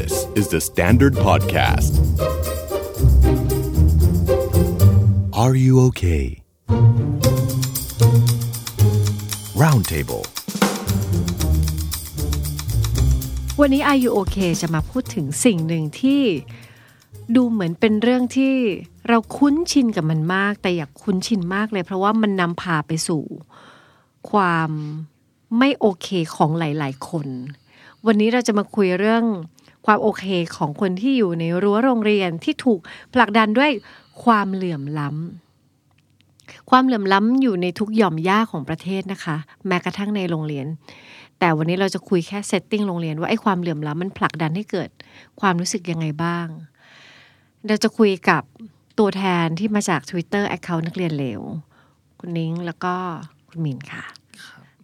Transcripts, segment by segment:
This is the Standard Podcast. Are you okay? Roundtable. วันนี้ Are You OK จะมาพูดถึงสิ่งหนึ่งที่ดูเหมือนเป็นเรื่องที่เราคุ้นชินกับมันมาก แต่อยากคุ้นชินมากเลย เพราะว่ามันนำพาไปสู่ ความไม่โอเคของหลาย ๆ คน วันนี้เราจะมาคุยเรื่อง ความโอเคของคนที่อยู่ในรั้วโรงเรียนที่ถูกผลักดันด้วยความเหลื่อมล้ำความเหลื่อมล้ำอยู่ในทุกหย่อมย่าของประเทศนะคะ แม้กระทั่งในโรงเรียน แต่วันนี้เราจะคุยแค่เซตติ้งโรงเรียนว่าไอ้ความเหลื่อมล้ำมันผลักดันให้เกิดความรู้สึกยังไงบ้าง เราจะคุยกับตัวแทนที่มาจาก Twitter Account นักเรียนเลวคุณนิ้งแล้วก็คุณมินค่ะ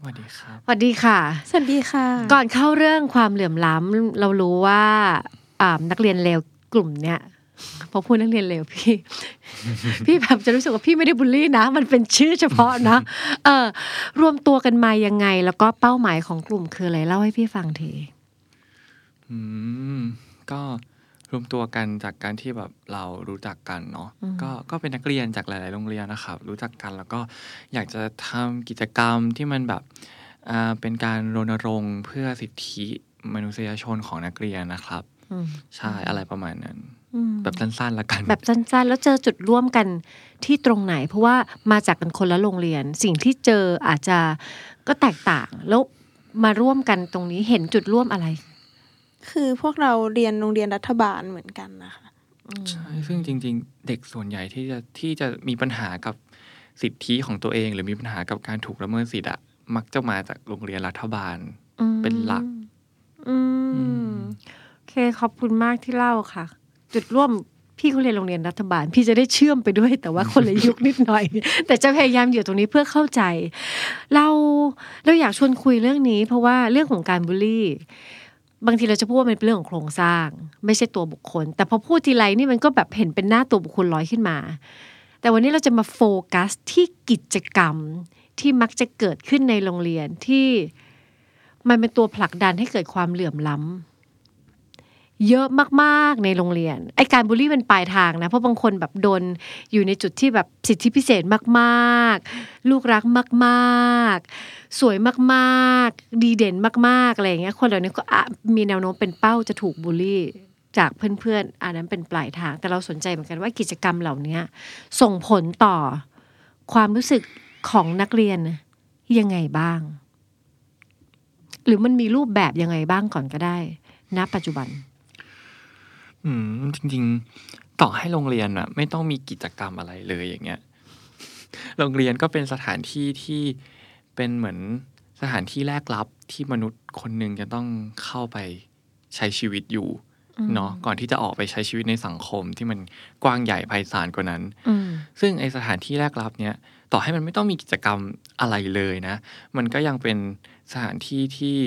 สวัสดีครับสวัสดีค่ะ สวัสดีค่ะ ก่อนเข้าเรื่องความเหลื่อมล้ำเรารู้ว่าอ่านักเรียนเลวกลุ่มเนี้ยพอพูดนักเรียนเลวพี่ พี่แบบจะรู้สึกว่าพี่ไม่ได้บูลลี่นะ มันเป็นชื่อเฉพาะนะ เออ รวมตัวกันมายังไง แล้วก็เป้าหมายของกลุ่มคืออะไรเล่าให้พี่ฟังทีอืมก็ รวมตัวกันจากการที่แบบเรารู้จักกันเนาะก็ก็เป็นนักเรียนจากหลาย ๆ โรงเรียนนะครับ รู้จักกันแล้วก็อยากจะทำกิจกรรมที่มันแบบอ่าเป็นการรณรงค์เพื่อสิทธิมนุษยชนของนักเรียนนะครับอืมใช่อะไรประมาณนั้นอืมแบบสั้นๆละกัน แบบสั้นๆ แล้วเจอจุดร่วมกันที่ตรงไหน เพราะว่ามาจากกันคนละโรงเรียน สิ่งที่เจออาจจะก็แตกต่างแล้วมาร่วมกันตรงนี้เห็นจุดร่วมอะไร คือพวกเราเรียนโรงเรียนรัฐบาลเหมือนกันนะคะใช่ซึ่งจริง ๆ เด็กส่วนใหญ่ที่จะที่จะมีปัญหากับสิทธิของตัวเอง หรือมีปัญหากับการถูกละเมิดสิทธิ์อะมักจะมาจากโรงเรียนรัฐบาลอืมเป็นหลักอืมโอเคขอบคุณมากที่เล่าค่ะ จุดร่วมพี่เขาเรียนโรงเรียนรัฐบาล พี่จะได้เชื่อมไปด้วย แต่ว่าคนละยุคนิดหน่อย แต่จะพยายามอยู่ตรงนี้เพื่อเข้าใจ เราเราอยากชวนคุยเรื่องนี้ เพราะว่าเรื่องของการบูลลี่ บางทีเราจะพูดว่ามันเป็นเรื่องของโครงสร้าง ไม่ใช่ตัวบุคคล แต่พอพูดทีไรนี่มันก็แบบเห็นเป็นหน้าตัวบุคคลลอยขึ้นมา แต่วันนี้เราจะมาโฟกัสที่กิจกรรมที่มักจะเกิดขึ้นในโรงเรียนที่มันเป็นตัวผลักดันให้เกิดความเหลื่อมล้ำ เยอะมากๆในโรงเรียนไอการบูลลี่เป็นปลายทางนะเพราะบางคนแบบโดนอยู่ในจุดที่แบบสิทธิพิเศษมากๆ ลูกรักมากๆ สวยมากๆ ดีเด่นมากๆอะไรอย่างเงี้ยคนเหล่านี้ก็มีแนวโน้มเป็นเป้าจะถูกบูลลี่จากเพื่อนๆอันนั้นเป็นปลายทาง แต่เราสนใจเหมือนกันว่ากิจกรรมเหล่านี้ส่งผลต่อความรู้สึกของนักเรียนยังไงบ้าง หรือมันมีรูปแบบยังไงบ้างก่อนก็ได้ณปัจจุบัน อืมจริง ๆ ต่อให้โรงเรียนอะไม่ต้องมีกิจกรรมอะไรเลยอย่างเงี้ย โรงเรียนก็เป็นสถานที่ที่เป็นเหมือนสถานที่แรกรับที่มนุษย์คนหนึ่งจะต้องเข้าไปใช้ชีวิตอยู่เนาะก่อนที่จะออกไปใช้ชีวิตในสังคมที่มันกว้างใหญ่ไพศาลกว่านั้นอืมซึ่งไอสถานที่แรกรับเนี้ยต่อให้มันไม่ต้องมีกิจกรรมอะไรเลยนะ มันก็ยังเป็นสถานที่ที่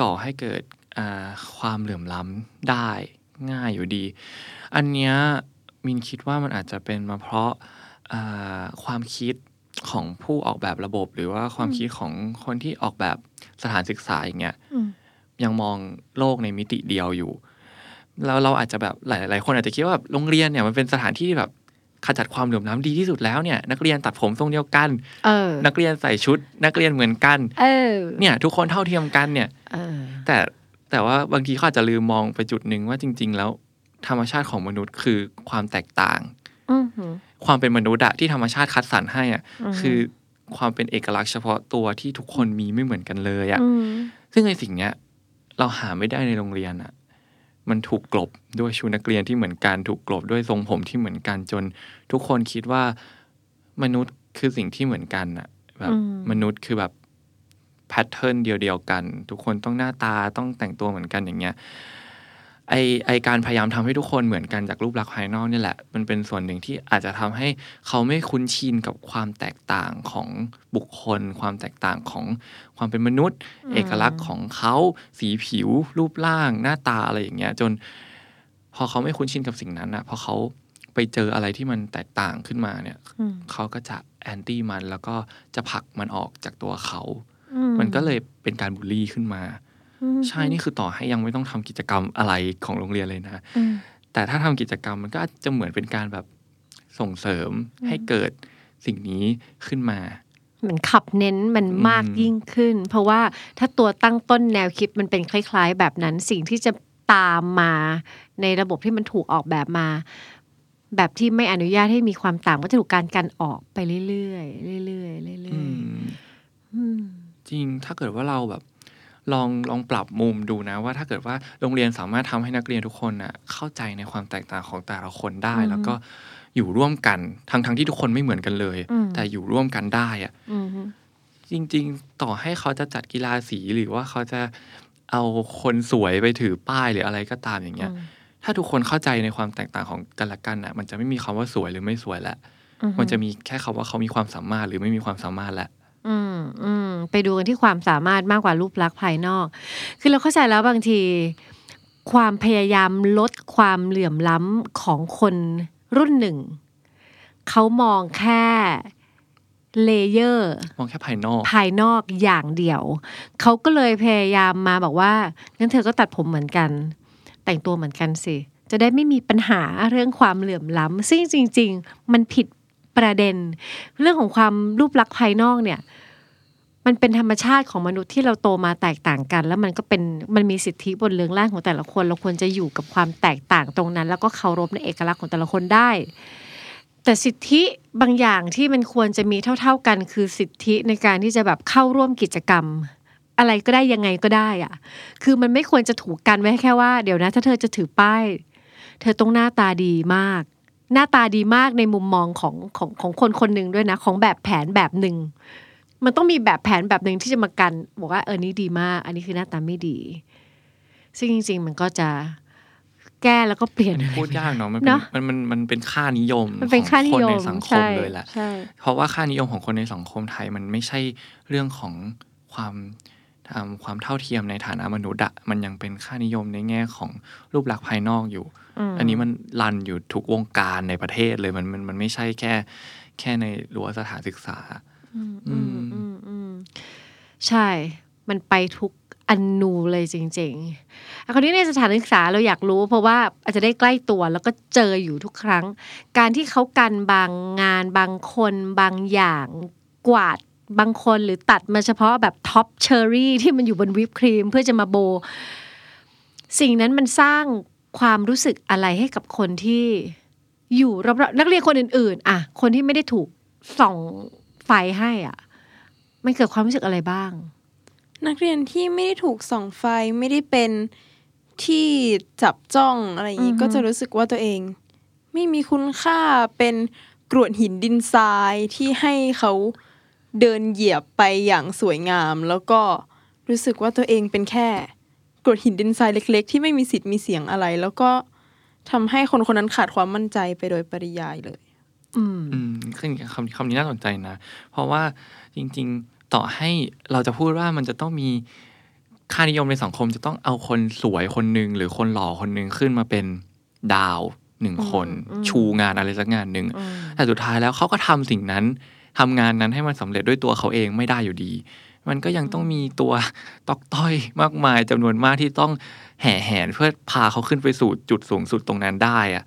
ก่อให้เกิดอ่าความเหลื่อมล้ำได้ ง่ายอยู่ดี อันเนี้ยมินคิดว่ามันอาจจะเป็นมาเพราะอ่าความคิดของผู้ออกแบบระบบ หรือว่าความคิดของคนที่ออกแบบสถานศึกษาอย่างเงี้ยอืมยังมองโลกในมิติเดียวอยู่ แล้วเราอาจจะแบบหลาย ๆ คนอาจจะคิดว่าแบบโรงเรียนเนี่ยมันเป็นสถานที่ที่แบบขจัดความเหลื่อมล้ำดีที่สุดแล้วเนี่ย นักเรียนตัดผมทรงเดียวกันเออนักเรียนใส่ชุด นักเรียนเหมือนกัน เออ เนี่ย ทุกคนเท่าเทียมกันเนี่ยเออแต่ แต่ว่าบางทีเขาอาจจะลืมมองไปจุดหนึ่งว่าจริง ๆ แล้ว ธรรมชาติของมนุษย์คือความแตกต่างอือหือความเป็นมนุษย์อะที่ธรรมชาติคัดสรรให้อะอือฮึคือความเป็นเอกลักษณ์เฉพาะตัวที่ทุกคนมีไม่เหมือนกันเลยอะอืมซึ่งในสิ่งเนี้ย เราหาไม่ได้ในโรงเรียนอะมันถูกกลบด้วยชุดนักเรียนที่เหมือนกันถูกกลบด้วยทรงผมที่เหมือนกันจน ทุกคนคิดว่ามนุษย์คือสิ่งที่เหมือนกันอะแบบอืมมนุษย์คือแบบแพทเทิร์นเดียวๆกัน ทุกคนต้องหน้าตาต้องแต่งตัวเหมือนกันอย่างเงี้ยไอไอการพยายามทำให้ทุกคนเหมือนกันจากรูปลักษณ์ภายนอกนี่แหละ มันเป็นส่วนหนึ่งที่อาจจะทำให้เขาไม่คุ้นชินกับความแตกต่างของบุคคล ความแตกต่างของความเป็นมนุษย์ เอกลักษณ์ของเขาสีผิว รูปร่าง หน้าตาอะไรอย่างเงี้ย จน พอเขาไม่คุ้นชินกับสิ่งนั้นนะพอเขาไปเจออะไรที่มันแตกต่างขึ้นมาเนี่ยอืมเขาก็จะแอนตี้มันแล้วก็จะผลักมันออกจากตัวเขาอื มันก็เลยเป็นการบูลลี่ขึ้นมาอใช่นี่คือต่อให้ยังไม่ต้องทำกิจกรรมอะไรของโรงเรียนเลยนะอืมแต่ถ้าทำกิจกรรมมันก็อาจจะเหมือนเป็นการแบบส่งเสริมให้เกิดสิ่งนี้ขึ้นมาเหมือนขับเน้นมันมากอืมยิ่งขึ้น เพราะว่าถ้าตัวตั้งต้นแนวคิดมันเป็นคล้าย ๆ แบบนั้นสิ่งที่จะตามมาในระบบที่มันถูกออกแบบมา แบบที่ไม่อนุญาตให้มีความต่างก็จะถูกการกันออกไปเรื่อยๆเรื่อยๆเรื่อือยมๆอืม จริง ถ้าเกิดว่าเราแบบลองลองปรับมุมดูนะว่าถ้าเกิดว่าโรงเรียนสามารถทำให้นักเรียนทุกคนน่ะเข้าใจในความแตกต่างของแต่ละคนได้อือฮึแล้วก็อยู่ร่วมกันทั้งทั้งที่ทุกคนไม่เหมือนกันเลยอืมแต่อยู่ร่วมกันได้อะอืมจริง ๆ ต่อให้เขาจะจัดกีฬาสีหรือว่าเขาจะเอาคนสวยไปถือป้ายหรืออะไรก็ตามอย่างเงี้ย ถ้าทุกคนเข้าใจในความแตกต่างของกันและกันอะ มันจะไม่มีคำว่าสวยหรือไม่สวยแล้วอืมันจะมีแค่คำว่าเขามีความสามารถหรือไม่มีความสามารถแล้ว อืมอืมไปดูกันที่ความสามารถมากกว่ารูปลักษณ์ภายนอก คือเราเข้าใจแล้วบางที ความพยายามลดความเหลื่อมล้ำของคนรุ่นหนึ่ง เขามองแค่ layer มองแค่ภายนอก ภายนอกอย่างเดียว เขาก็เลยพยายามมาบอกว่างั้นเธอก็ตัดผมเหมือนกัน แต่งตัวเหมือนกันสิจะได้ไม่มีปัญหาเรื่องความเหลื่อมล้ำซึ่งจริง ๆ มันผิด ประเด็น เรื่องของความรูปลักษณ์ภายนอกเนี่ย มันเป็นธรรมชาติของมนุษย์ที่เราโตมาแตกต่างกัน แล้วมันก็เป็นมันมีสิทธิบนเรืองร่างของแต่ละคน เราควรจะอยู่กับความแตกต่างตรงนั้น แล้วก็เคารพในเอกลักษณ์ของแต่ละคนได้ แต่สิทธิบางอย่างที่มันควรจะมีเท่า ๆกัน คือสิทธิในการที่จะแบบเข้าร่วมกิจกรรมอะไรก็ได้ยังไงก็ได้อะ คือมันไม่ควรจะถูกกันไว้แค่ว่า เดี๋ยวนะ ถ้าเธอจะถือป้าย เธอต้องหน้าตาดีมาก หน้าตาดีมากในมุมมองของของของคนคนหนึ่งด้วยนะ ของแบบแผนแบบหนึ่งมันต้องมีแบบแผนแบบหนึ่งที่จะมากัน บอกว่าเออนี่ดีมาก อันนี้คือหน้าตาไม่ดี ซึ่งจริง ๆ มันก็จะแก้แล้วก็เปลี่ยนอันนี้พูดยากเนาะมันเนเป็นอะมันมันมันเป็นค่านิยมมันเป็นค่านิของคนยมในสังคมใช่เลยแหละใช่เพราะว่าค่านิยมของคนในสังคมไทยมันไม่ใช่เรื่องของความทำความเท่าเทียมในฐานะมนุษย์อะมันยังเป็นค่านิยมในแง่ของรูปลักษณ์ภายนอกอยู่ม อันนี้มันรันอยู่ทุกวงการในประเทศเลยมันมันมันไม่ใช่แค่ แค่ในรั้วสถานศึกษา อืมอือืมมอืมอืมใช่ มันไปทุกอนูเลยจริงๆอะคราวนี้ในสถานศึกษาเราอยากรู้ เพราะว่าอาจจะได้ใกล้ตัวแล้วก็เจออยู่ทุกครั้ง การที่เขากันบางงานบางคนบางอย่างกวาดบางคนหรือตัดมาเฉพาะแบบ top เชอร์รี่ที่มันอยู่บนวิปครีมเพื่อจะมาโชว์ สิ่งนั้นมันสร้าง ความรู้สึกอะไรให้กับคนที่อยู่รอบๆนักเรียนคนอื่น ๆ อะ คนที่ไม่ได้ถูกส่องไฟให้อะมันเกิดความรู้สึกอะไรบ้าง นักเรียนที่ไม่ได้ถูกส่องไฟไม่ได้เป็นที่จับจ้องอะไรอย่างนี้อือฮึก็จะรู้สึกว่าตัวเอง ไม่มีคุณค่าเป็นกรวดหินดินทรายที่ให้เขาเดินเหยียบไปอย่างสวยงาม แล้วก็รู้สึกว่าตัวเองเป็นแค่ กรวดหินดินทรายเล็ก ๆ ที่ไม่มีสิทธิ์มีเสียงอะไร แล้วก็ทำให้คนคนนั้นขาดความมั่นใจไปโดยปริยายเลยอืมอืมซึ่งคำคำนี้น่าสนใจนะ เพราะว่าจริง ๆ ต่อให้เราจะพูดว่ามันจะต้องมีค่านิยมในสังคมจะต้องเอาคนสวยคนหนึ่งหรือคนหล่อคนหนึ่งขึ้นมาเป็นดาวหนึ่งคนอืมชูงานอะไรสักงานหนึ่งอืมแต่สุดท้ายแล้วเขาก็ทำสิ่งนั้นทำงานนั้นให้มันสำเร็จด้วยตัวเขาเองไม่ได้อยู่ดี มันก็ยังต้องมีตัวตอกต้อยมากมายจำนวนมากที่ต้องแห่แหนเพื่อพาเขาขึ้นไปสู่จุดสูงสุดตรงนั้นได้อะ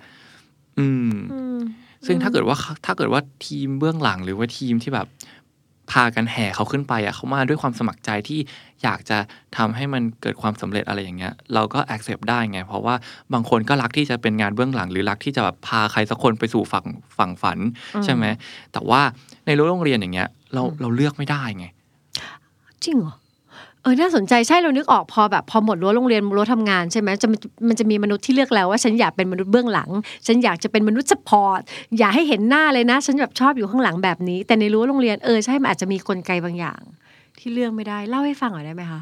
อืมอืม ซึ่งถ้าเกิดว่าถ้าเกิดว่าทีมเบื้องหลังหรือว่าทีมที่แบบ พากันแห่เขาขึ้นไปอะเขามาด้วยความสมัครใจที่อยากจะทำให้มันเกิดความสำเร็จอะไรอย่างเงี้ย เราก็ accept ได้ไง เพราะว่าบางคนก็รักที่จะเป็นงานเบื้องหลัง หรือรักที่จะแบบพาใครสักคนไปสู่ฝั่งฝั่งฝันอืมใช่ไหมแต่ว่าในรั้วโรงเรียนอย่างเงี้ย เราเราเลือกไม่ได้ไง จริงเหรอเออน่าสนใจใช่เรานึกออกพอแบบพอหมดรั้วโรงเรียนรั้วทำงานใช่ไหมจะมันมันจะมีมนุษย์ที่เลือกแล้วว่าฉันอยากเป็นมนุษย์เบื้องหลัง ฉันอยากจะเป็นมนุษย์สปอร์ตอย่าให้เห็นหน้าเลยนะ ฉันแบบชอบอยู่ข้างหลังแบบนี้ แต่ในรั้วโรงเรียนเออใช่มันอาจจะมีกลไกบางอย่าง ที่เลือกไม่ได้เล่าให้ฟังหน่อยได้ไหมคะ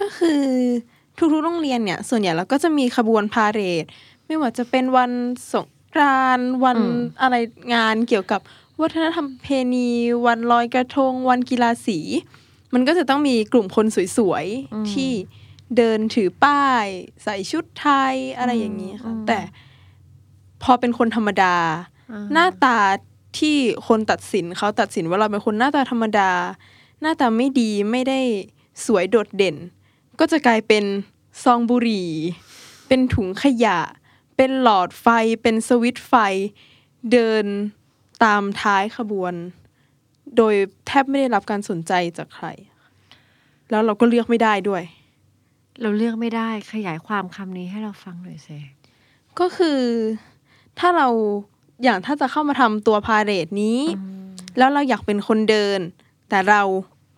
ก็คือทุกๆโรงเรียนเนี่ย ส่วนใหญ่แล้วก็จะมีขบวนพาเหรดไม่ว่าจะเป็นวันสงกรานต์วันอืมอะไรงานเกี่ยวกับวัฒนธรรมประเพณี วันลอยกระทง วันกีฬาสี มันก็จะต้องมีกลุ่มคนสวยๆ ที่เดินถือป้าย ใส่ชุดไทยอะไรอย่างนี้ค่ะ แต่พอเป็นคนธรรมดา หน้าตาที่คนตัดสินเขาตัดสินว่าเราเป็นคนหน้าตาธรรมดา หน้าตาไม่ดีไม่ได้สวยโดดเด่น ก็จะกลายเป็นซองบุหรี่ เป็นถุงขยะ เป็นหลอดไฟเป็นสวิตช์ไฟ เดินตามท้ายขบวน โดยแทบไม่ได้รับการสนใจจากใคร แล้วเราก็เลือกไม่ได้ด้วย เราเลือกไม่ได้ขยายความคำนี้ให้เราฟังหน่อยสิก็คือถ้าเราอย่างถ้าจะเข้ามาทำตัวพาเหรดนี้ แล้วเราอยากเป็นคนเดิน แต่เรา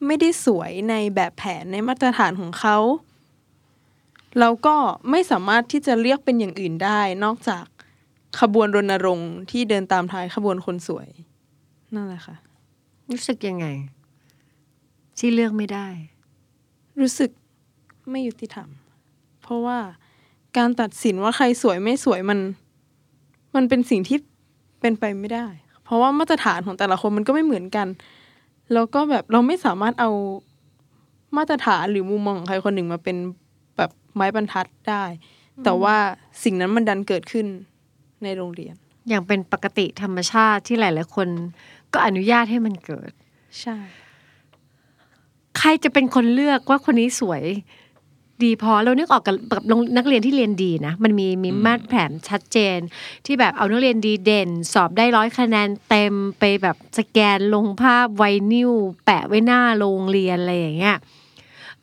ไม่ได้สวยในแบบแผนในมาตรฐานของเขาเราก็ไม่สามารถที่จะเรียกเป็นอย่างอื่นได้ นอกจากขบวนรณรงค์ที่เดินตามท้ายขบวนคนสวย นั่นแหละค่ะ รู้สึกยังไง ที่เลือกไม่ได้ รู้สึกไม่ยุติธรรม เพราะว่าการตัดสินว่าใครสวยไม่สวยมัน มันเป็นสิ่งที่เป็นไปไม่ได้ เพราะว่ามาตรฐานของแต่ละคนมันก็ไม่เหมือนกัน แล้วก็แบบเราไม่สามารถเอามาตรฐานหรือมุมมองของใครคนหนึ่งมาเป็นแบบไม้บรรทัดได้ แต่ว่าสิ่งนั้นมันดันเกิดขึ้นในโรงเรียน อย่างเป็นปกติธรรมชาติที่หลาย ๆ คน ก็อนุญาตให้มันเกิด ใช่ ใครจะเป็นคนเลือกว่าคนนี้สวย ดีพอเรานึกออกกับกับโรงนักเรียนที่เรียนดีนะ มันมีมีมาตรแผนชัดเจน ที่แบบเอานักเรียนดีเด่น สอบได้ร้อยคะแนนเต็มไปแบบสแกนลงภาพไวนิวแปะไว้หน้าโรงเรียนอะไรอย่างเงี้ย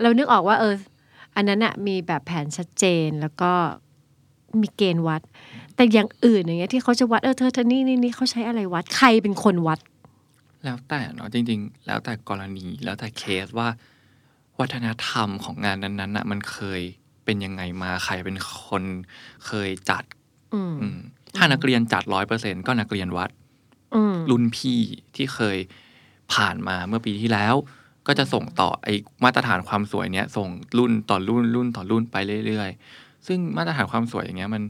เรานึกออกว่าเออ อันนั้นอะมีแบบแผนชัดเจนแล้วก็มีเกณฑ์วัด แต่อย่างอื่นอย่างเงี้ยที่เขาจะวัดเออเธอเธอนี่นี่นี่เขาใช้อะไรวัด ใครเป็นคนวัด แล้วแต่เนาะจริง ๆ แล้วแต่กรณีแล้วแต่เคสว่า วัฒนธรรมของงานนั้นๆน่ะมันเคยเป็นยังไงมาใครเป็นคนเคยจัดอืมอืมถ้านักเรียนจัดร้อยเปอร์เซ็นก็นักเรียนวัดอืมรุ่นพี่ที่เคยผ่านมาเมื่อปีที่แล้ว ก็จะส่งต่อไอมาตรฐานความสวยเนี้ยส่งรุ่นต่อรุ่นรุ่นต่อรุ่นไปเรื่อยๆ ซึ่งมาตรฐานความสวยอย่างเงี้ยมัน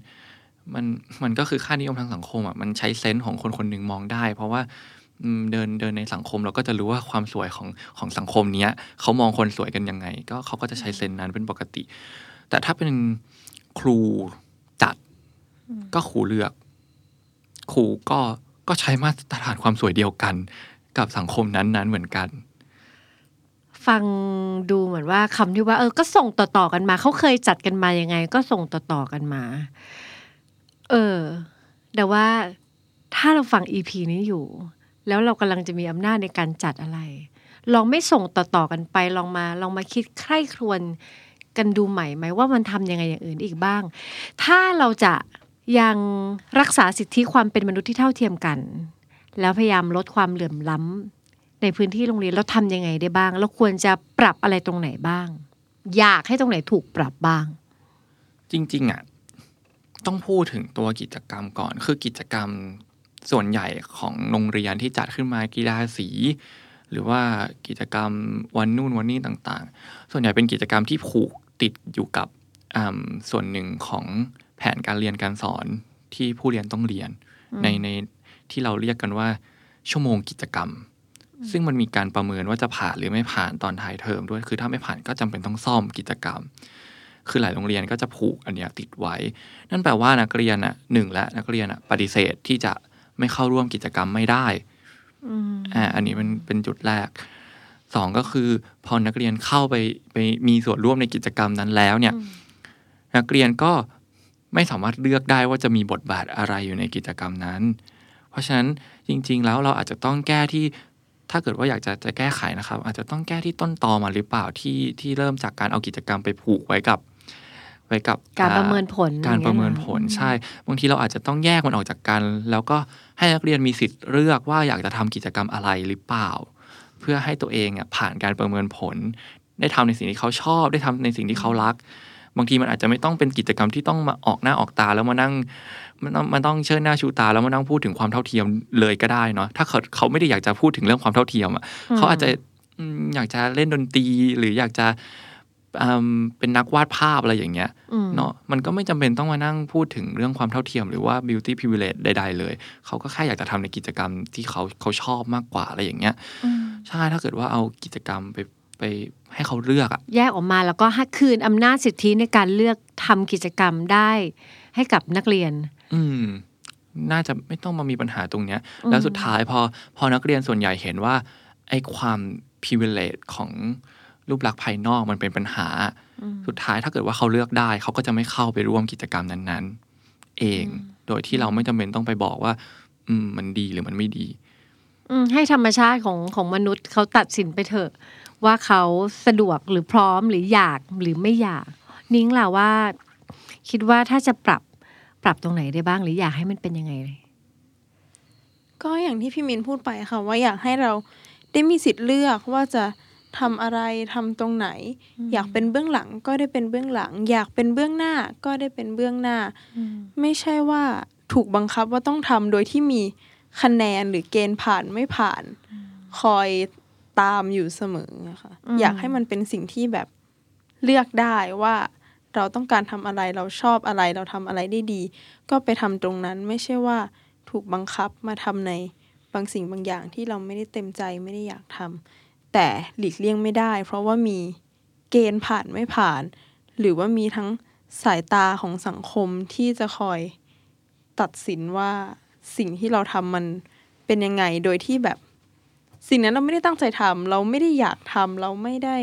มันมันก็คือค่านิยมทางสังคมอะมันใช้เซนส์ของคนคนหนึ่งมองได้ เพราะว่าอืม เดินเดินในสังคมเราก็จะรู้ว่าความสวยของของสังคมเนี้ยเขามองคนสวยกันยังไง ก็เขาก็จะใช้เซนนั้นเป็นปกติ แต่ถ้าเป็นครูจัด ก็ครูเลือกครูก็ก็ใช้มาตรฐานความสวยเดียวกัน กับสังคมนั้นๆเหมือนกัน ฟังดูเหมือนว่าคำที่ว่า เออก็ส่งต่อๆกันมาเขาเคยจัดกันมายังไง ก็ส่งต่อๆกันมา เออ แต่ว่าถ้าเราฟังอีพีนี้อยู่ แล้วเรากำลังจะมีอำนาจในการจัดอะไร ลองไม่ส่งต่อๆกันไปลองมาลองมาคิดใคร่ครวญกันดูใหม่ไหมว่ามันทำยังไงอย่างอื่นอีกบ้าง ถ้าเราจะยังรักษาสิทธิความเป็นมนุษย์ที่เท่าเทียมกัน แล้วพยายามลดความเหลื่อมล้ำในพื้นที่โรงเรียนเราทำยังไงได้บ้างเราควรจะปรับอะไรตรงไหนบ้าง อยากให้ตรงไหนถูกปรับบ้าง จริง ๆอะต้องพูดถึงตัวกิจกรรมก่อน คือกิจกรรม ส่วนใหญ่ของโรงเรียนที่จัดขึ้นมากีฬาสี หรือว่ากิจกรรมวันนู่นวันนี้ต่างๆ ส่วนใหญ่เป็นกิจกรรมที่ผูกติดอยู่กับอ่าส่วนหนึ่งของแผนการเรียนการสอนที่ผู้เรียนต้องเรียน ในในที่เราเรียกกันว่า ชั่วโมงกิจกรรม ซึ่งมันมีการประเมินว่าจะผ่านหรือไม่ผ่านตอนท้ายเทอมด้วยคือถ้าไม่ผ่านก็จำเป็นต้องซ่อมกิจกรรม คือหลายโรงเรียนก็จะผูกอันเนี้ยติดไว้ นั่นแปลว่านักเรียนอะหนึ่งและนักเรียนอะปฏิเสธที่จะ ไม่เข้าร่วมกิจกรรมไม่ได้อ่าอันนี้มันเป็นจุดแรกสองก็คือพอนักเรียนเข้าไปไปมีส่วนร่วมในกิจกรรมนั้นแล้วเนี่ย นักเรียนก็ไม่สามารถเลือกได้ว่าจะมีบทบาทอะไรอยู่ในกิจกรรมนั้น เพราะฉะนั้นจริง ๆ แล้วเราอาจจะต้องแก้ที่ถ้าเกิดว่าอยากจะจะแก้ไขนะครับ อาจจะต้องแก้ที่ต้นตอมาหรือเปล่าที่ที่เริ่มจากการเอากิจกรรมไปผูกไว้กับ ไว้กับการอ่ประเมินผล การประเมินอย่างเงี้ยผลใช่ บางทีเราอาจจะต้องแยกมันออกจากกัน แล้วก็ให้นักเรียนมีสิทธิ์เลือกว่าอยากจะทำกิจกรรมอะไรหรือเปล่า เพื่อให้ตัวเองอะผ่านการประเมินผล ได้ทำในสิ่งที่เขาชอบ ได้ทำในสิ่งที่เขารัก บางทีมันอาจจะไม่ต้องเป็นกิจกรรมที่ต้องมาออกหน้าออกตาแล้วมานั่งมันต้องมันต้องเชิดหน้าชูตาแล้วมานั่งพูดถึงความเท่าเทียมเลยก็ได้เนาะถ้าเขาเขาไม่ได้อยากจะพูดถึงเรื่องความเท่าเทียมอะเขาอาจจะอืมอยากจะเล่นดนตรีหรืออยากจะอืม เป็นนักวาดภาพอะไรอย่างเงี้ยอืมเนาะมันก็ไม่จำเป็นต้องมานั่งพูดถึงเรื่องความเท่าเทียมหรือว่า beauty privilege ใด ๆ เลย เขาก็แค่อยากจะทำในกิจกรรมที่เขาเขาชอบมากกว่าอะไรอย่างเงี้ยใช่ถ้าเกิดว่าเอากิจกรรมไปไปให้เขาเลือกอะแยกออกมาแล้วก็ให้คืนอำนาจสิทธิในการเลือกทำกิจกรรมได้ให้กับนักเรียน อืมน่าจะไม่ต้องมามีปัญหาตรงเนี้ย แล้วสุดท้ายพอพอนักเรียนส่วนใหญ่เห็นว่าไอ้ความ privilege ของ รูปลักษณ์ภายนอกมันเป็นปัญหา สุดท้ายถ้าเกิดว่าเขาเลือกได้ เขาก็จะไม่เข้าไปร่วมกิจกรรมนั้นๆ เอง โดยที่เราไม่จำเป็นต้องไปบอกว่า อืมมันดีหรือมันไม่ดี อืมให้ธรรมชาติของของมนุษย์เขาตัดสินไปเถอะ ว่าเขาสะดวกหรือพร้อมหรืออยากหรือไม่อยาก นิ้งล่ะว่า คิดว่าถ้าจะปรับปรับตรงไหนได้บ้างหรืออยากให้มันเป็นยังไงเลยก็อย่างที่พี่มินพูดไปค่ะว่าอยากให้เราได้มีสิทธิ์เลือกว่าจะ ทำอะไรทำตรงไหน อยากเป็นเบื้องหลังก็ได้เป็นเบื้องหลัง อยากเป็นเบื้องหน้าก็ได้เป็นเบื้องหน้า ไม่ใช่ว่าถูกบังคับว่าต้องทำโดยที่มีคะแนนหรือเกณฑ์ผ่านไม่ผ่าน คอยตามอยู่เสมออะค่ะอืมอยากให้มันเป็นสิ่งที่แบบเลือกได้ว่าเราต้องการทำอะไรเราชอบอะไรเราทำอะไรได้ดี ก็ไปทำตรงนั้นไม่ใช่ว่าถูกบังคับมาทำในบางสิ่งบางอย่างที่เราไม่ได้เต็มใจไม่ได้อยากทำ แต่หลีกเลี่ยงไม่ได้ เพราะว่ามีเกณฑ์ผ่านไม่ผ่าน หรือว่ามีทั้งสายตาของสังคมที่จะคอยตัดสินว่าสิ่งที่เราทำมันเป็นยังไงโดยที่แบบ สิ่งนั้นเราไม่ได้ตั้งใจทำเราไม่ได้อยากทำเราไม่ได้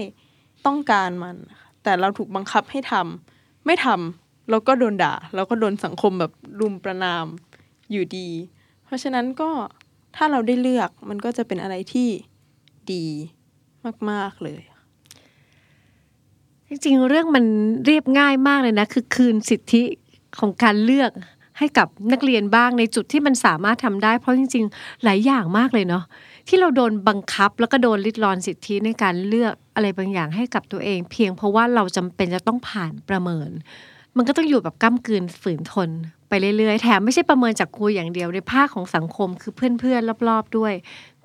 ต้องการมัน แต่เราถูกบังคับให้ทำไม่ทำเราก็โดนด่าเราก็โดนสังคมแบบรุมประนามอยู่ดี เพราะฉะนั้นก็ถ้าเราได้เลือกมันก็จะเป็นอะไรที่ดี มาก ๆ เลย จริง ๆ เรื่องมันเรียบง่ายมากเลยนะ คือคืนสิทธิของการเลือกให้กับนักเรียนบ้างในจุดที่มันสามารถทำได้ เพราะจริง ๆ หลายอย่างมากเลยเนาะที่เราโดนบังคับแล้วก็โดนลิดรอนสิทธิในการเลือกอะไรบางอย่างให้กับตัวเอง เพียงเพราะว่าเราจำเป็นจะต้องผ่านประเมิน มันก็ต้องอยู่แบบก้ามกืนฝืนทน ไปเรื่อยๆ แถมไม่ใช่ประเมินจากครูอย่างเดียวในภาคของสังคมคือเพื่อนๆรอบๆด้วย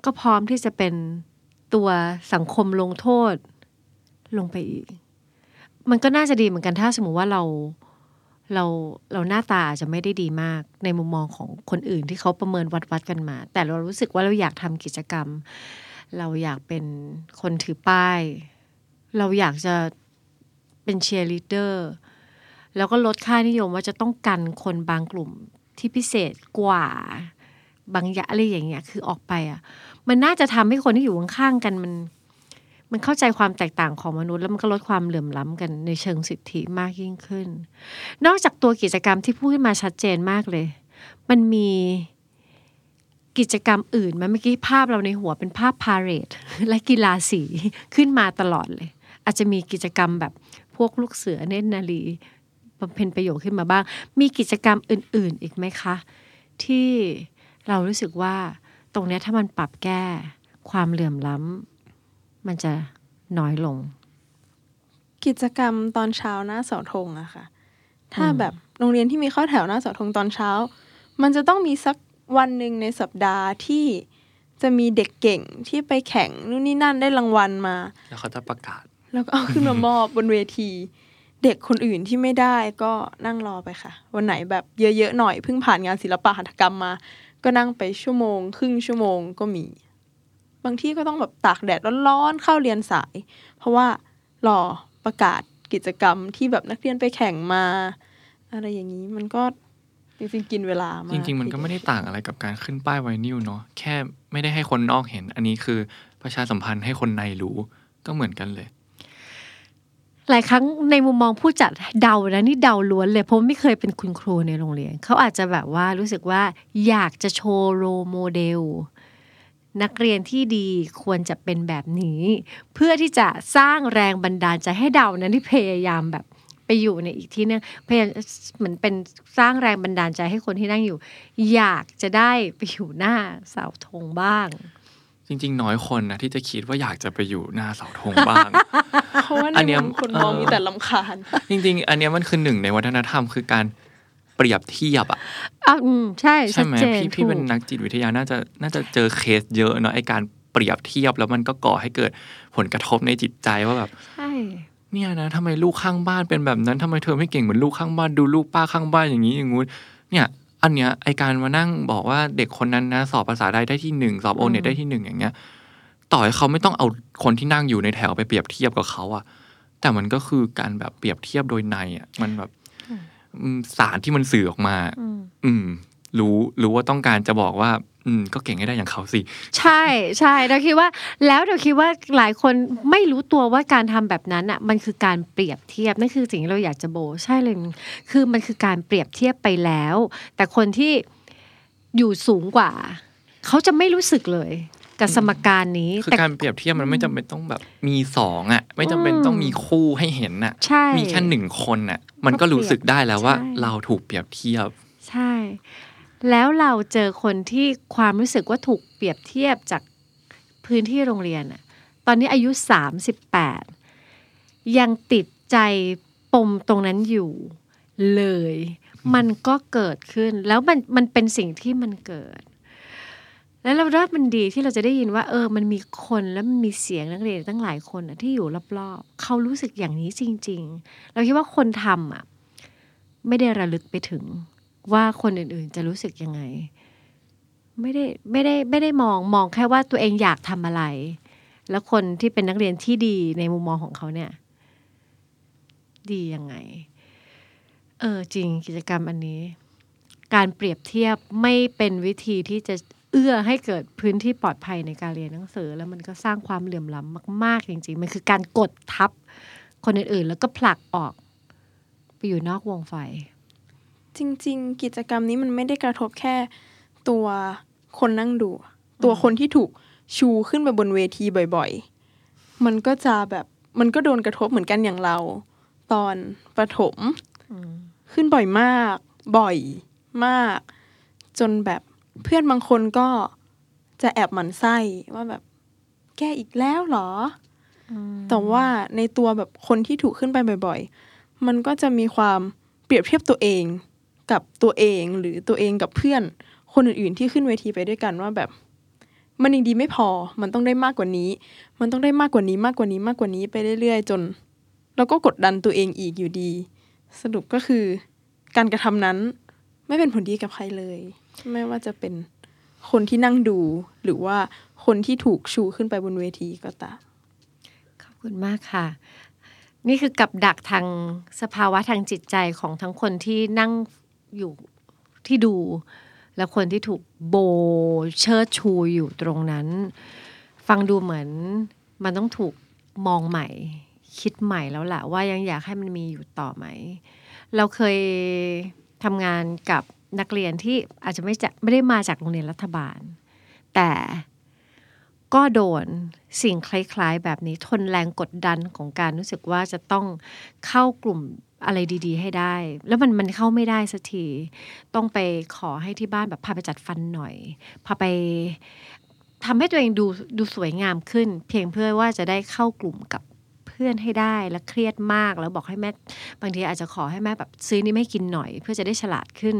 ก็พร้อมที่จะเป็น ตัวสังคมลงโทษลงไปอีก มันก็น่าจะดีเหมือนกันถ้าสมมติว่าเราเราเราหน้าตาอาจจะไม่ได้ดีมากในมุมมองของคนอื่นที่เขาประเมินวัดวัดกันมา แต่เรารู้สึกว่าเราอยากทำกิจกรรม เราอยากเป็นคนถือป้าย เราอยากจะเป็นเชียร์ลีดเดอร์แล้วก็ลดค่านิยมว่าจะต้องกันคนบางกลุ่มที่พิเศษกว่า บางอย่างอะไรอย่างเงี้ยคือออกไปอะ มันน่าจะทำให้คนที่อยู่ข้างๆกันมัน มันเข้าใจความแตกต่างของมนุษย์ แล้วมันก็ลดความเหลื่อมล้ำกันในเชิงสิทธิมากยิ่งขึ้น นอกจากตัวกิจกรรมที่พูดขึ้นมาชัดเจนมากเลย มันมีกิจกรรมอื่นไหมเมื่อกี้ภาพเราในหัวเป็นภาพพาเหรดและกีฬาสีขึ้นมาตลอดเลย อาจจะมีกิจกรรมแบบพวกลูกเสือเนตรนารีบำเพ็ญประโยชน์ขึ้นมาบ้าง มีกิจกรรมอื่น ๆ อีกไหมคะ ที่ เรารู้สึกว่าตรงเนี้ยถ้ามันปรับแก้ความเหลื่อมล้ำมันจะน้อยลง กิจกรรมตอนเช้าหน้าเสาธงอะค่ะ ถ้าแบบโรงเรียนที่มีเข้าแถวหน้าเสาธงตอนเช้า มันจะต้องมีสักวันหนึ่งในสัปดาห์ที่จะมีเด็กเก่งที่ไปแข่งนู่นนี่นั่นได้รางวัลมา แล้วเขาจะประกาศ แล้วก็เอาขึ้นมามอบบนเวที เด็กคนอื่นที่ไม่ได้ก็นั่งรอไปค่ะ วันไหนแบบเยอะๆหน่อยเพิ่งผ่านงานศิลปะหัตถกรรมมา ก็นั่งไปชั่วโมง ครึ่งชั่วโมงก็มี บางที่ก็ต้องแบบตากแดดร้อนๆเข้าเรียนสาย เพราะว่ารอประกาศกิจกรรมที่แบบนักเรียนไปแข่งมา อะไรอย่างนี้มันก็จริงๆกินเวลามากจริง ๆ มันก็ไม่ได้ต่างอะไรกับการขึ้นป้ายไวนิลเนาะแค่ไม่ได้ให้คนนอกเห็น อันนี้คือประชาสัมพันธ์ให้คนในรู้ก็เหมือนกันเลย หลายครั้งในมุมมองผู้จัดเดานะนี่เดาล้วนเลยเพราะไม่เคยเป็นคุณครูในโรงเรียน เขาอาจจะแบบว่ารู้สึกว่าอยากจะโชว์โรโมเดล นักเรียนที่ดีควรจะเป็นแบบนี้ เพื่อที่จะสร้างแรงบันดาลใจให้เดานะที่พยายามแบบไปอยู่ในอีกที่นึงพยายามเหมือนเป็นสร้างแรงบันดาลใจให้คนที่นั่งอยู่ อยากจะได้ไปอยู่หน้าเสาธงบ้าง จริง ๆ น้อยคนนะที่จะคิดว่าอยากจะไปอยู่หน้าเสาธงบ้าง เพราะว่าในอันเนี้ยมุมคนมองเออมีแต่ลำคาญ จริง ๆ อันเนี้ยมันคือหนึ่งในวัฒนธรรมคือการเปรียบเทียบอะอะอืมใช่ใช่ไหมชัดเจนพี่พี่เป็นถูกนักจิตวิทยาน่าจะน่าจะเจอเคสเยอะเนาะไอการเปรียบเทียบแล้วมันก็ก่อให้เกิดผลกระทบในจิตใจว่าแบบใช่เนี่ยนะทำไมลูกข้างบ้านเป็นแบบนั้นทำไมเธอไม่เก่งเหมือนลูกข้างบ้านดูลูกป้าข้างบ้านอย่างนี้อย่างงู้นเนี่ย อันเนี้ยไอการมานั่งบอกว่าเด็กคนนั้นนะ สอบภาษาไทยได้ที่หนึ่งสอบโอเน็ตได้ที่หนึ่งอย่างเงี้ย ต่อให้เขาไม่ต้องเอาคนที่นั่งอยู่ในแถวไปเปรียบเทียบกับเขาอะแต่มันก็คือการแบบเปรียบเทียบโดยในอะมันแบบอืมสารที่มันสื่อออกมาอืมอืมรู้รู้ว่าต้องการจะบอกว่า อืมก็เก่งให้ได้อย่างเขาสิ ใช่ใช่เราคิดว่าแล้วเราคิดว่าหลายคนไม่รู้ตัวว่าการทำแบบนั้นอะ มันคือการเปรียบเทียบนั่นคือสิ่งที่เราอยากจะโบ ใช่เลย คือมันคือการเปรียบเทียบไปแล้ว แต่คนที่อยู่สูงกว่า เขาจะไม่รู้สึกเลยกับสมการนี้คือแต่การเปรียบเทียบมันไม่จำเป็นต้องแบบมีสองอะ ไม่จำเป็นอืมต้องมีคู่ให้เห็นอะใช่มีแค่หนึ่งคนอะ มันก็รู้สึกได้แล้วว่าใช่เราถูกเปรียบเทียบ ใช่ แล้วเราเจอคนที่ความรู้สึกว่าถูกเปรียบเทียบจากพื้นที่โรงเรียนอะตอนนี้อายุสามสิบแปดยังติดใจปมตรงนั้นอยู่เลย มันก็เกิดขึ้นแล้วมันมันเป็นสิ่งที่มันเกิด แล้วเราว่ามันดีที่เราจะได้ยินว่า เออ มันมีคนแล้วมันมีเสียงนักเรียนตั้งหลายคนอะที่อยู่รอบๆเขารู้สึกอย่างนี้จริง ๆ เราคิดว่าคนทำอะ ไม่ได้ระลึกไปถึง ว่าคนอื่นๆจะรู้สึกยังไง ไม่ได้ไม่ได้ไม่ได้มองมองแค่ว่าตัวเองอยากทำอะไร แล้วคนที่เป็นนักเรียนที่ดีในมุมมองของเขาเนี่ย ดียังไง เออจริงกิจกรรมอันนี้ การเปรียบเทียบไม่เป็นวิธีที่จะเอื้อให้เกิดพื้นที่ปลอดภัยในการเรียนหนังสือ แล้วมันก็สร้างความเหลื่อมล้ำมาก ๆ จริง ๆ มันคือการกดทับคนอื่นๆ แล้วก็ผลักออก ไปอยู่นอกวงไฟ จริง ๆ กิจกรรมนี้มันไม่ได้กระทบแค่ตัวคนนั่งดู ตัวคนที่ถูกชูขึ้นไปบนเวทีบ่อยๆ มันก็จะแบบมันก็โดนกระทบเหมือนกันอย่างเรา ตอนประถมขึ้นบ่อยมาก บ่อยมาก จนแบบเพื่อนบางคนก็จะแอบหมันไส้ว่าแบบ แกอีกแล้วเหรออแต่ว่าในตัวแบบคนที่ถูกขึ้นไปบ่อย ๆ มันก็จะมีความเปรียบเทียบตัวเอง กับตัวเองหรือตัวเองกับเพื่อนคนอื่นๆที่ขึ้นเวทีไปด้วยกันว่าแบบ มันยังดีไม่พอ มันต้องได้มากกว่านี้ มันต้องได้มากกว่านี้มากกว่านี้มากกว่านี้ไปเรื่อยๆ จนแล้วก็กดดันตัวเองอีกอยู่ดี สรุปก็คือ การกระทำนั้นไม่เป็นผลดีกับใครเลย ไม่ว่าจะเป็นคนที่นั่งดู หรือว่าคนที่ถูกชูขึ้นไปบนเวทีก็ตามขอบคุณมากค่ะ นี่คือกับดักทางสภาวะทางจิตใจของทั้งคนที่นั่ง อยู่ที่ดู และคนที่ถูกโบเชิดชูอยู่ตรงนั้น ฟังดูเหมือนมันต้องถูกมองใหม่ คิดใหม่แล้วแหละว่ายังอยากให้มันมีอยู่ต่อไหม เราเคยทำงานกับนักเรียนที่อาจจะไม่จะไม่ได้มาจากโรงเรียนรัฐบาล แต่ก็โดนสิ่งคล้ายๆ แบบนี้ทนแรงกดดันของการรู้สึกว่าจะต้องเข้ากลุ่ม อะไรดีๆ ให้ได้ แล้วมันมันเข้าไม่ได้สักที ต้องไปขอให้ที่บ้านแบบพาไปจัดฟันหน่อย พาไปทำให้ตัวเองดูดูสวยงามขึ้น เพียงเพื่อว่าจะได้เข้ากลุ่มกับเพื่อนให้ได้และเครียดมากแล้วบอกให้แม่บางทีอาจจะขอให้แม่แบบซื้อนี้ไม่กินหน่อย เพื่อจะได้ฉลาดขึ้น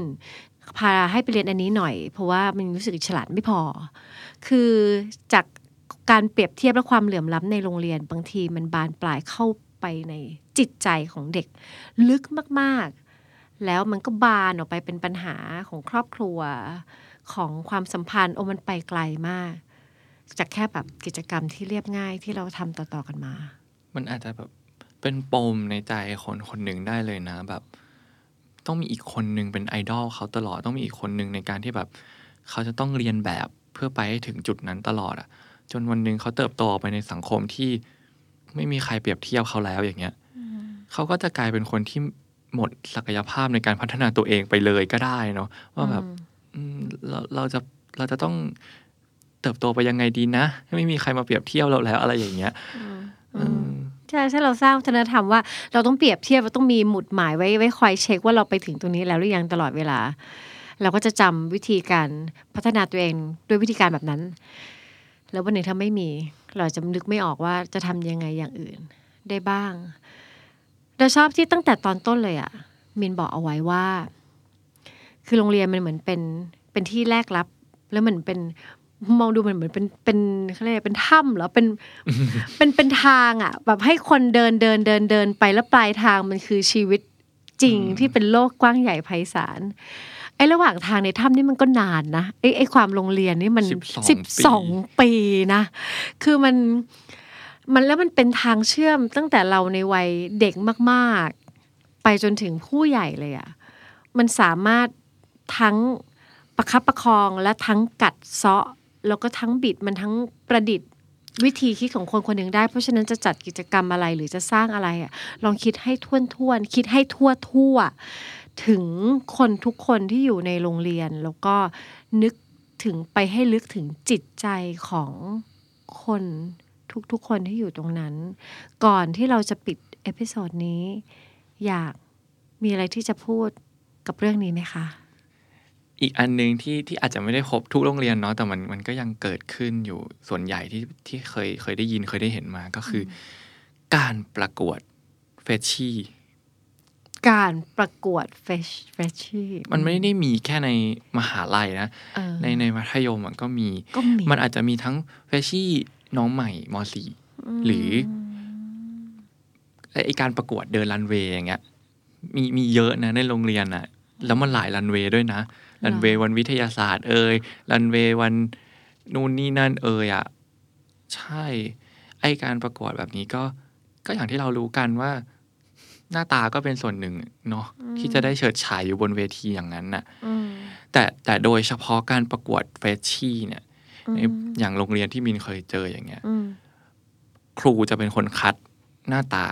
พาให้ไปเรียนอันนี้หน่อย เพราะว่ามันรู้สึกฉลาดไม่พอ คือจากการเปรียบเทียบและความเหลื่อมล้ำในโรงเรียน บางทีมันบานปลายเข้า ไปในจิตใจของเด็กลึกมาก ๆ แล้วมันก็บานออกไปเป็นปัญหาของครอบครัวของความสัมพันธ์โอ้มันไปไกลมาก จากแค่แบบกิจกรรมที่เรียบง่ายที่เราทำต่อ ๆ กันมา มันอาจจะแบบเป็นปมในใจคนคนหนึ่งได้เลยนะแบบ ต้องมีอีกคนหนึ่งเป็นไอดอลเขาตลอดต้องมีอีกคนหนึ่งในการที่แบบ เขาจะต้องเรียนแบบเพื่อไปให้ถึงจุดนั้นตลอดอะจนวันหนึ่งเขาเติบโตไปในสังคมที่ ไม่มีใครเปรียบเทียบเขาแล้วอย่างเงี้ยเขาก็จะกลายเป็นคนที่หมดศักยภาพในการพัฒนาตัวเองไปเลยก็ได้เนาะว่าแบบอืมเราเราจะเราจะต้องเติบโตไปยังไงดีนะ ไม่มีใครมาเปรียบเทียบเราแล้วอะไรอย่างเงี้ยอืมใช่ใช่เราสร้างวัฒนธรรมว่าเราต้องเปรียบเทียบเราต้องมีหมุดหมายไว้ไว้คอยเช็คว่าเราไปถึงตรงนี้แล้วหรือยังตลอดเวลา เราก็จะจำวิธีการพัฒนาตัวเองด้วยวิธีการแบบนั้น แล้ววันหนึ่งถ้าไม่มี เราจะนึกไม่ออกว่าจะทำยังไงอย่างอื่นได้บ้างเราชอบที่ตั้งแต่ตอนต้นเลยอะ่ะมินบอกเอาไว้ว่า คือโรงเรียนมันเหมือนเป็นเป็นที่แลกรับ แล้วเหมือนเป็นมองดูมันเหมือนเป็นเป็นเขาเรียกอะไรเป็นถ้ำเหรอเป็นเป็นเป็นทางอะ แบบให้คนเดินเดินเดินเดินไปแล้วปลายทางมันคือชีวิตจริงอืมที่เป็นโลกกว้างใหญ่ไพศาล ไอ้ระหว่างทางในถ้ำนี่มันก็นานนะไอ้ไอ้ความโรงเรียนนี่มันสิบสองปีนะ คือมันมันแล้วมันเป็นทางเชื่อมตั้งแต่เราในวัยเด็กมากๆ ไปจนถึงผู้ใหญ่เลยอะ่ะมันสามารถทั้งประคับประคองและทั้งกัดเซาะ แล้วก็ทั้งบิดมันทั้งประดิษฐ์วิธีคิดของคนคนหนึ่งได้ เพราะฉะนั้นจะจัดกิจกรรมอะไรหรือจะสร้างอะไรอะลองคิดให้ท่วนท่วนๆคิดให้ทั่วทั่วๆ ถึงคนทุกคนที่อยู่ในโรงเรียน แล้วก็นึกถึงไปให้ลึกถึงจิตใจของคนทุกๆคนที่อยู่ตรงนั้น ก่อนที่เราจะปิด episode นี้ อยากมีอะไรที่จะพูดกับเรื่องนี้ไหมคะ อีกอันหนึ่งที่ที่อาจจะไม่ได้ครบทุกโรงเรียนเนาะแต่มันมันก็ยังเกิดขึ้นอยู่ส่วนใหญ่ที่ที่เคยเคยได้ยินเคยได้เห็นมาก็คืออการประกวดเฟชชี่ การประกวดเฟชเฟชชี่มันไม่ได้มีแค่ในมหาลัยนะเออในในมัธยมมันก็มีก็มี มันอาจจะมีทั้งเฟชชี่น้องใหม่มสี่หรือไอการประกวดเดินรันเวย์อย่างเงี้ย มีมีเยอะนะในโรงเรียนอะแล้วมันหลายรันเวย์ด้วยนะรันเวย์วันวิทยาศาสตร์ เอ่ยรันเวย์วันนู่นนี่นั่นเอ่ยอะใช่ ไอการประกวดแบบนี้ก็ก็อย่างที่เรารู้กันว่า หน้าตาก็เป็นส่วนหนึ่งเนาะที่จะได้เฉิดฉายอยู่บนเวทีอย่างนั้นน่ะอืมแต่แต่โดยเฉพาะการประกวดเฟชชี่เนี่ยอืมในอย่างโรงเรียนที่มินเคยเจออย่างเงี้ยอืมครูจะเป็นคนคัดหน้าตา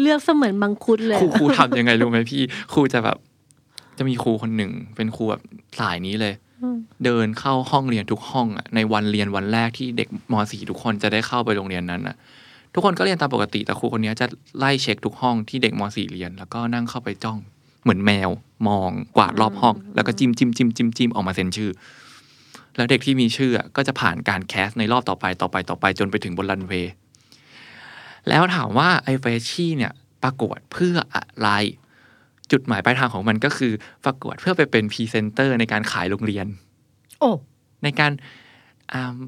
เลือกเสมือนมังคุดเลย ครูครูทำยังไงรู้ไหมพี่ ครูจะแบบ จะมีครูคนหนึ่ง เป็นครูแบบสายนี้เลยอืมเดินเข้าห้องเรียนทุกห้องอะในวันเรียนวันแรกที่เด็กม .4 ทุกคนจะได้เข้าไปโรงเรียนนั้นอะ ทุกคนก็เรียนตามปกติ แต่ครูคนนี้จะไล่เช็คทุกห้องที่เด็กม .4 เรียน แล้วก็นั่งเข้าไปจ้อง เหมือนแมว มองกวาดรอบห้อง แล้วก็จิ้มจิ้มจิ้มจิ้มจิ้มออกมาเซ็นชื่อ แล้วเด็กที่มีชื่ออะก็จะผ่านการ cast ในรอบต่อไปต่อไปต่อไปจนไปถึงบนรันเวย์แล้วถามว่าไอ้เฟชชี่เนี่ยประกวดเพื่ออะไร จุดหมายปลายทางของมันก็คือประกวดเพื่อไปเป็นพรีเซนเตอร์ในการขายโรงเรียน โอ้ในการอ่า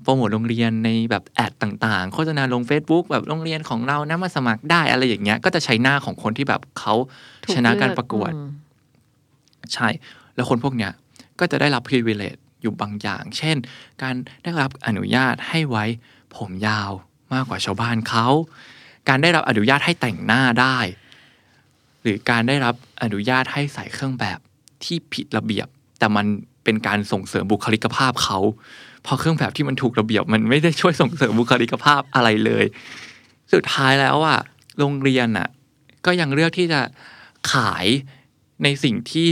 โปรโมทโรงเรียนในแบบแอดต่างๆ โฆษณาลง Facebook แบบโรงเรียนของเรานะมาสมัครได้อะไรอย่างเงี้ย ก็จะใช้หน้าของคนที่แบบเขาถูชนะการเลือประกวดอืมใช่ แล้วคนพวกเนี้ยก็จะได้รับ privilege อยู่บางอย่าง เช่น การได้รับอนุญาตให้ไว้ผมยาวมากกว่าชาวบ้านเขา การได้รับอนุญาตให้แต่งหน้าได้ หรือการได้รับอนุญาตให้ใส่เครื่องแบบที่ผิดระเบียบ แต่มันเป็นการส่งเสริมบุคลิกภาพเขาเพราะเครื่องแบบที่มันถูกระเบียบมันไม่ได้ช่วยส่งเสริมบุคลิกภาพอะไรเลย สุดท้ายแล้วอะโรงเรียนอะ ก็ยังเลือกที่จะขายในสิ่งที่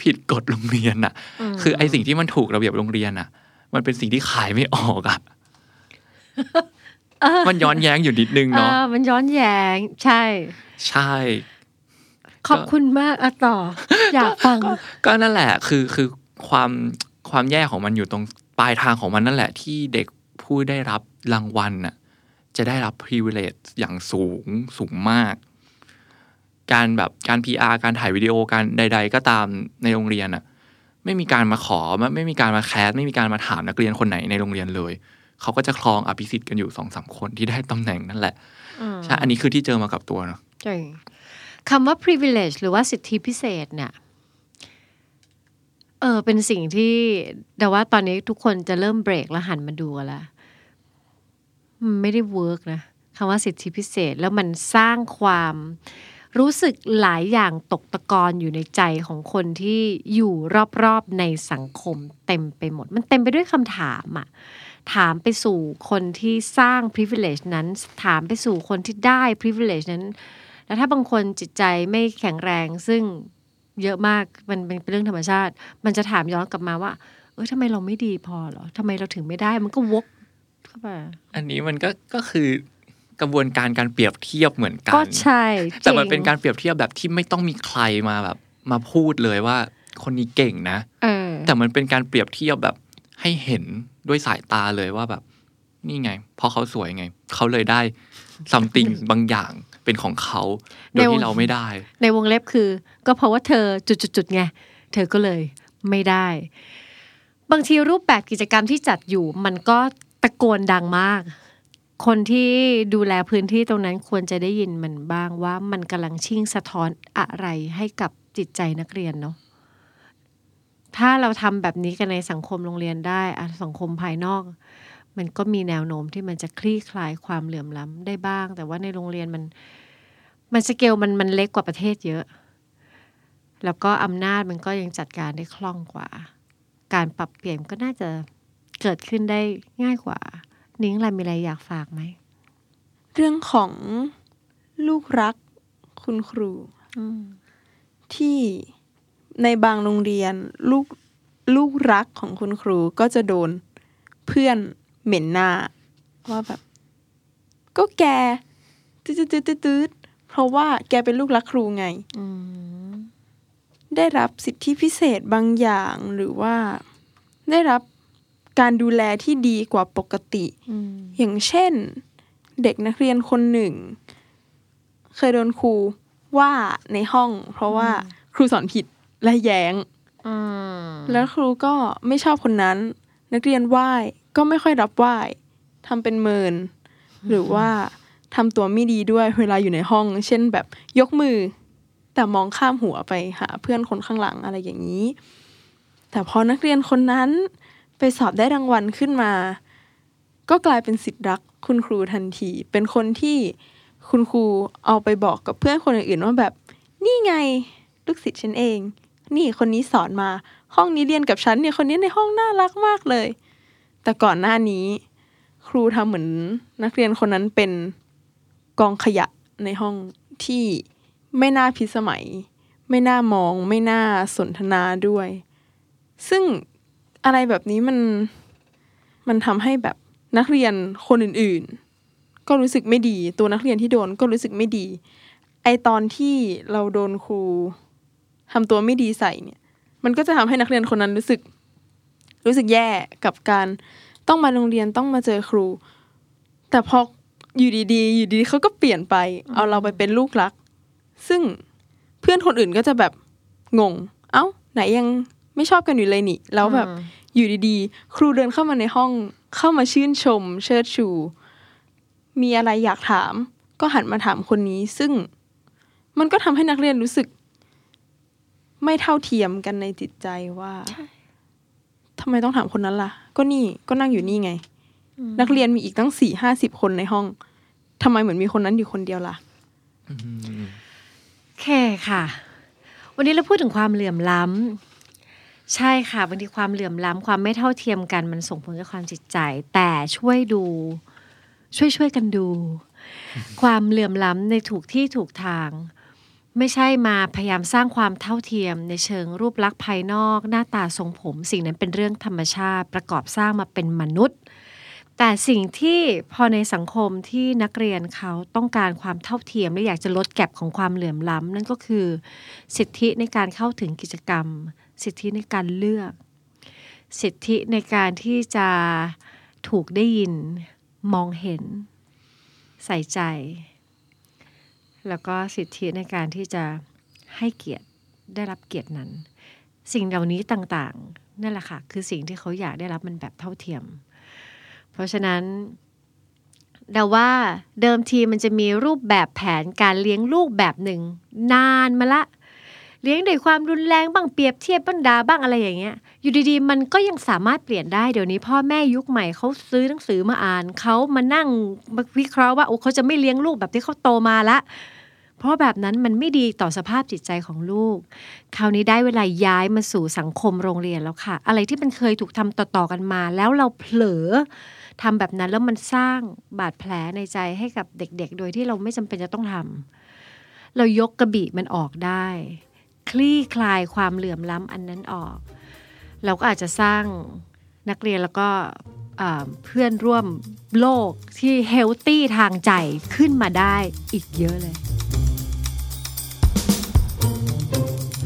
ผิดกฎโรงเรียนอะมคือไอสิ่งที่มันถูกระเบียบโรงเรียนอะ มันเป็นสิ่งที่ขายไม่ออกอะมันย้อนแย้งอยู่นิดนึงเอเนาะอมันย้อนแย้ง ใช่ ใช่ ขอบคุณมากอะต่อ อยากฟัง ก็นั่นแหละ คือคือความ ความแย่ของมันอยู่ตรงปลายทางของมันนั่นแหละ ที่เด็กผู้ได้รับรางวัลน่ะจะได้รับ privilege อย่างสูงสูงมาก การแบบการ PR การถ่ายวิดีโอการใด ๆ ก็ตามในโรงเรียนน่ะไม่มีการมาขอไม่ไม่มีการมาแคสไม่มีการมาถามนักเรียนคนไหนในโรงเรียนเลย เขาก็จะครองอภิสิทธิ์กันอยู่สองสามคนที่ได้ตำแหน่งนั่นแหละอืมใช่อันนี้คือที่เจอมากับตัวเนาะใช่คำว่า privilege หรือว่าสิทธิพิเศษเนี่ย เออเป็นสิ่งที่แต่ว่าตอนนี้ทุกคนจะเริ่มเบรกแล้วหันมาดูแล้วมันไม่ได้ work นะคำว่าสิทธิพิเศษแล้วมันสร้างความรู้สึกหลายอย่างตกตะกอนอยู่ในใจของคนที่อยู่รอบๆในสังคมเต็มไปหมด มันเต็มไปด้วยคำถามอะถามไปสู่คนที่สร้าง privilege นั้น ถามไปสู่คนที่ได้ privilege นั้น แล้วถ้าบางคนจิตใจไม่แข็งแรงซึ่ง เยอะมากมันเป็นเรื่องธรรมชาติ มันจะถามย้อนกลับมาว่า เออทำไมเราไม่ดีพอเหรอทำไมเราถึงไม่ได้มันก็วกเข้ามาอันนี้มันก็ก็คือกระบวนการการเปรียบเทียบเหมือนกัก็นใช่แต่มันจงเป็นการเปรียบเทียบแบบที่ไม่ต้องมีใครมาแบบ มาพูดเลยว่าคนนี้เก่งนะเออแต่มันเป็นการเปรียบเทียบแบบให้เห็นด้วยสายตาเลยว่าแบบ นี่ไง เพราะเขาสวยไง เขาเลยได้ something บางอย่าง เป็นของเขาโดยที่เราไม่ได้ ในวงเล็บคือ ก็เพราะว่าเธอจุดๆๆไงเธอก็เลยไม่ได้ บางทีรูปแบบกิจกรรมที่จัดอยู่มันก็ตะโกนดังมาก คนที่ดูแลพื้นที่ตรงนั้นควรจะได้ยินมันบ้างว่ามันกำลังชิ่งสะท้อนอะไรให้กับจิตใจนักเรียนเนาะถ้าเราทำแบบนี้กันในสังคมโรงเรียนได้สังคมภายนอก มันก็มีแนวโน้มที่มันจะคลี่คลายความเหลื่อมล้ำได้บ้าง แต่ว่าในโรงเรียนมัน มันสเกลมันมันเล็กกว่าประเทศเยอะ แล้วก็อำนาจมันก็ยังจัดการได้คล่องกว่า การปรับเปลี่ยนก็น่าจะเกิดขึ้นได้ง่ายกว่า นิ้งอะไรมีอะไรอยากฝากไหม เรื่องของลูกรักคุณครูอืมที่ในบางโรงเรียนลูกลูกรักของคุณครูก็จะโดนเพื่อน เหม็นหน้า ว่าแบบ ก็แกตืดตืดตืดตืดเพราะว่าแกเป็นลูกรักครูไงอืมได้รับสิทธิพิเศษบางอย่างหรือว่า ได้รับการดูแลที่ดีกว่าปกติอืมอย่างเช่น เด็กนักเรียนคนหนึ่ง เคยโดนครูว่าในห้อง เพราะว่าครูสอนผิดและแย้งอืมแล้วครูก็ไม่ชอบคนนั้น นักเรียนไหว้ ก็ไม่ค่อยรับไหว้ทำเป็นเมิน หรือว่าทำตัวไม่ดีด้วยเวลาอยู่ในห้อง เช่นแบบยกมือ แต่มองข้ามหัวไปหาเพื่อนคนข้างหลังอะไรอย่างนี้ แต่พอนักเรียนคนนั้นไปสอบได้รางวัลขึ้นมา ก็กลายเป็นสิทธิ์รักคุณครูทันที เป็นคนที่คุณครูเอาไปบอกกับเพื่อนคนอื่นๆว่าแบบ นี่ไงลูกศิษย์ฉันเอง นี่คนนี้สอนมา ห้องนี้เรียนกับฉันเนี่ยคนนี้ในห้องน่ารักมากเลย แต่ก่อนหน้านี้ ครูทำเหมือนนักเรียนคนนั้นเป็นกองขยะในห้องที่ไม่น่าพิสมัย ไม่น่ามอง ไม่น่าสนทนาด้วย ซึ่งอะไรแบบนี้มันมันทำให้แบบนักเรียนคนอื่นๆ ก็รู้สึกไม่ดี ตัวนักเรียนที่โดนก็รู้สึกไม่ดี ไอตอนที่เราโดนครูทำตัวไม่ดีใส่เนี่ย มันก็จะทำให้นักเรียนคนนั้นรู้สึก รู้สึกแย่กับการต้องมาโรงเรียนต้องมาเจอครู แต่พออยู่ดีๆ อยู่ดีๆเขาก็เปลี่ยนไป เอาเราไปเป็นลูกรัก ซึ่งเพื่อนคนอื่นก็จะแบบงง เอ้า ไหนยังไม่ชอบกันอยู่เลยนี่ แล้วแบบอยู่ดีๆ ครูเดินเข้ามาในห้องเข้ามาชื่นชม เชิดชู มีอะไรอยากถาม ก็หันมาถามคนนี้ ซึ่งมันก็ทำให้นักเรียนรู้สึก ไม่เท่าเทียมกันในจิตใจว่า ทำไมต้องถามคนนั้นล่ะ ก็นี่ก็นั่งอยู่นี่ไง นักเรียนมีอีกตั้งสี่ห้าสิบคนในห้องทำไมเหมือนมีคนนั้นอยู่คนเดียวล่ะโอเคค่ะ วันนี้เราพูดถึงความเหลื่อมล้ำใช่ค่ะบางทีความเหลื่อมล้ำความไม่เท่าเทียมกันมันส่งผลกับความจิตใจ แต่ช่วยดู ช่วยช่วยกันดู ความเหลื่อมล้ำในถูกที่ถูกทาง ไม่ใช่มาพยายามสร้างความเท่าเทียม ในเชิงรูปลักษณ์ภายนอก หน้าตาทรงผม สิ่งนั้นเป็นเรื่องธรรมชาติประกอบสร้างมาเป็นมนุษย์ แต่สิ่งที่พอในสังคมที่นักเรียนเขาต้องการความเท่าเทียม และอยากจะลดแก็บของความเหลื่อมล้ำนั่นก็คือ สิทธิในการเข้าถึงกิจกรรม สิทธิในการเลือก สิทธิในการที่จะถูกได้ยิน มองเห็น ใส่ใจ แล้วก็สิทธิในการที่จะให้เกียรติได้รับเกียรตินั้น สิ่งเหล่านี้ต่างๆนั่นแหละค่ะคือสิ่งที่เขาอยากได้รับมันแบบเท่าเทียม เพราะฉะนั้นเดาว่าเดิมทีมันจะมีรูปแบบแผนการเลี้ยงลูกแบบหนึ่ง นานมาละ เลี้ยงด้วยความรุนแรงบ้างเปรียบเทียบบ้างดาบ้างอะไรอย่างเงี้ย อยู่ดีๆ มันก็ยังสามารถเปลี่ยนได้เดี๋ยวนี้พ่อแม่ยุคใหม่เขาซื้อหนังสือมาอ่านเขามานั่งวิเคราะห์ว่าโอ้เขาจะไม่เลี้ยงลูกแบบที่เขาโตมาละ เพราะแบบนั้นมันไม่ดีต่อสภาพจิตใจของลูก คราวนี้ได้เวลาย้ายมาสู่สังคมโรงเรียนแล้วค่ะ อะไรที่มันเคยถูกทำต่อๆกันมา แล้วเราเผลอทำแบบนั้นแล้วมันสร้างบาดแผลในใจให้กับเด็กๆ โดยที่เราไม่จำเป็นจะต้องทำเรายกกระบี่มันออกได้ คลี่คลายความเหลื่อมล้ำอันนั้นออก เราก็อาจจะสร้างนักเรียนแล้วก็เพื่อนร่วมโลกที่ healthy ทางใจขึ้นมาได้อีกเยอะเลย